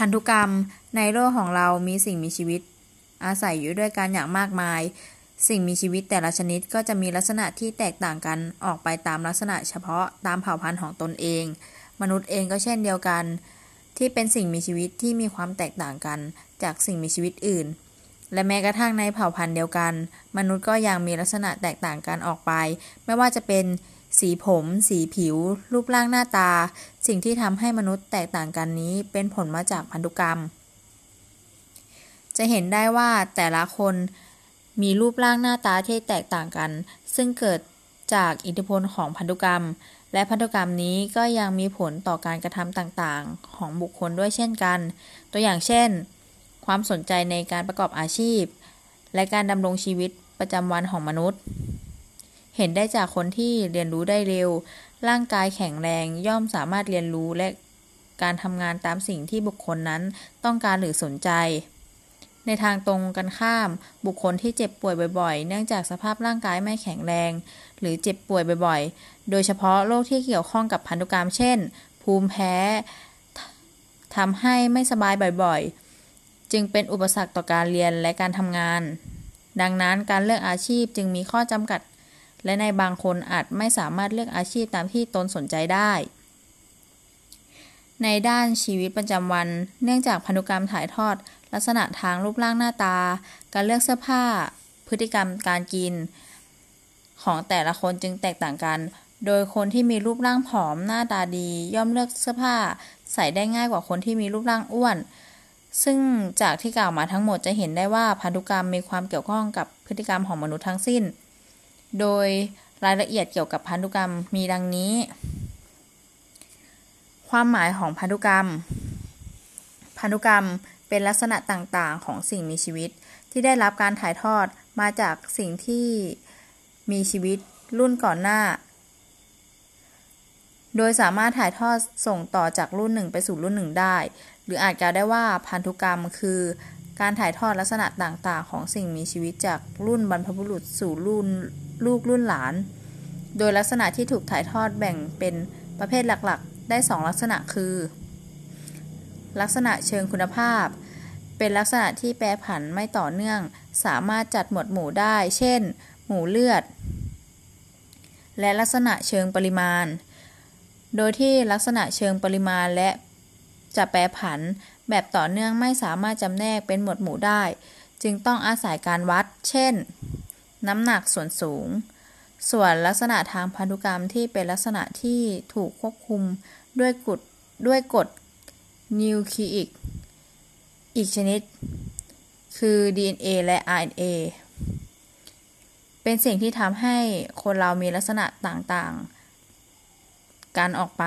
พันธุกรรมในโลกของเรามีสิ่งมีชีวิต อาศัยอยู่ด้วยกันอย่างมากมาย สิ่งมีชีวิตแต่ละชนิดก็จะมีลักษณะที่แตกต่างกันออกไปตามลักษณะเฉพาะตามเผ่าพันธุ์ของตนเอง มนุษย์เองก็เช่นเดียวกัน ที่เป็นสิ่งมีชีวิตที่มีความแตกต่างกันจากสิ่งมีชีวิตอื่น และแม้กระทั่งในเผ่าพันธุ์เดียวกัน มนุษย์ก็ยังมีลักษณะแตกต่างกันออกไป ไม่ว่าจะเป็น สีผม สีผิว รูปร่างหน้าตา สิ่งที่ทำให้มนุษย์แตกต่างกันนี้เป็นผลมาจากพันธุกรรม จะเห็นได้ว่าแต่ละคนมีรูปร่างหน้าตาที่แตกต่างกัน ซึ่งเกิดจากอิทธิพลของพันธุกรรม และพันธุกรรมนี้ก็ยังมีผลต่อการกระทำต่างๆ ของบุคคลด้วยเช่นกัน ตัวอย่างเช่น ความสนใจในการประกอบอาชีพ และการดำรงชีวิตประจำวันของมนุษย์ เห็นได้จากคนที่เรียนรู้ได้เร็ว ร่างกายแข็งแรงย่อมสามารถเรียนรู้และการทำงานตามสิ่งที่บุคคลนั้นต้องการหรือสนใจ ในทางตรงกันข้าม บุคคลที่เจ็บป่วยบ่อย ๆ เนื่องจากสภาพร่างกายไม่แข็งแรง หรือเจ็บป่วยบ่อยๆ โดยเฉพาะโรคที่เกี่ยวข้องกับพันธุกรรม เช่น ภูมิแพ้ทำให้ไม่สบายบ่อยๆ จึงเป็นอุปสรรคต่อการเรียนและการทำงาน ดังนั้นการเลือกอาชีพจึงมีข้อจำกัด และในบางคนอาจไม่สามารถเลือกอาชีพตามที่ตนสนใจได้ ในด้านชีวิตประจำวัน เนื่องจากพันธุกรรมถ่ายทอด ลักษณะทางรูปร่างหน้าตา การเลือกเสื้อผ้า พฤติกรรมการกิน ของแต่ละคนจึงแตกต่างกัน โดยคนที่มีรูปร่างผอมหน้าตาดี ย่อมเลือกเสื้อผ้า ใส่ได้ง่ายกว่าคนที่มีรูปร่างอ้วนซึ่งจากที่กล่าวมาทั้งหมดจะเห็นได้ว่าพันธุกรรมมีความเกี่ยวข้องกับพฤติกรรมของมนุษย์ทั้งสิ้น โดยรายละเอียดเกี่ยวกับพันธุกรรมมีดังนี้ ความหมายของพันธุกรรม พันธุกรรมเป็นลักษณะต่างๆ ของสิ่งมีชีวิต ที่ได้รับการถ่ายทอดมาจากสิ่งที่มีชีวิตรุ่นก่อนหน้า โดยสามารถถ่ายทอดส่งต่อจากรุ่นหนึ่งไปสู่รุ่นหนึ่งได้ หรืออาจกล่าวได้ว่าพันธุกรรมคือการถ่ายทอดลักษณะต่างๆ ของสิ่งมีชีวิตจากรุ่นบรรพบุรุษสู่รุ่น ลูกรุ่นหลาน โดยลักษณะที่ถูกถ่ายทอดแบ่งเป็นประเภทหลักๆ ได้ 2 ลักษณะคือ ลักษณะเชิงคุณภาพ เป็นลักษณะที่แปรผันไม่ต่อเนื่อง สามารถจัดหมวดหมู่ได้ เช่น หมู่เลือด และลักษณะเชิงปริมาณ โดยที่ลักษณะเชิงปริมาณและจะแปรผันแบบต่อเนื่องไม่สามารถจำแนกเป็นหมวดหมู่ได้ จึงต้องอาศัยการวัด เช่น น้ำหนักส่วนสูง ส่วนลักษณะทางพันธุกรรมที่เป็นลักษณะที่ถูกควบคุมด้วยกฎด้วยกฎนิวคลีอิกอีกชนิด คือ DNA และ RNA เป็นสิ่งที่ทำให้คนเรามีลักษณะต่างๆการออกไป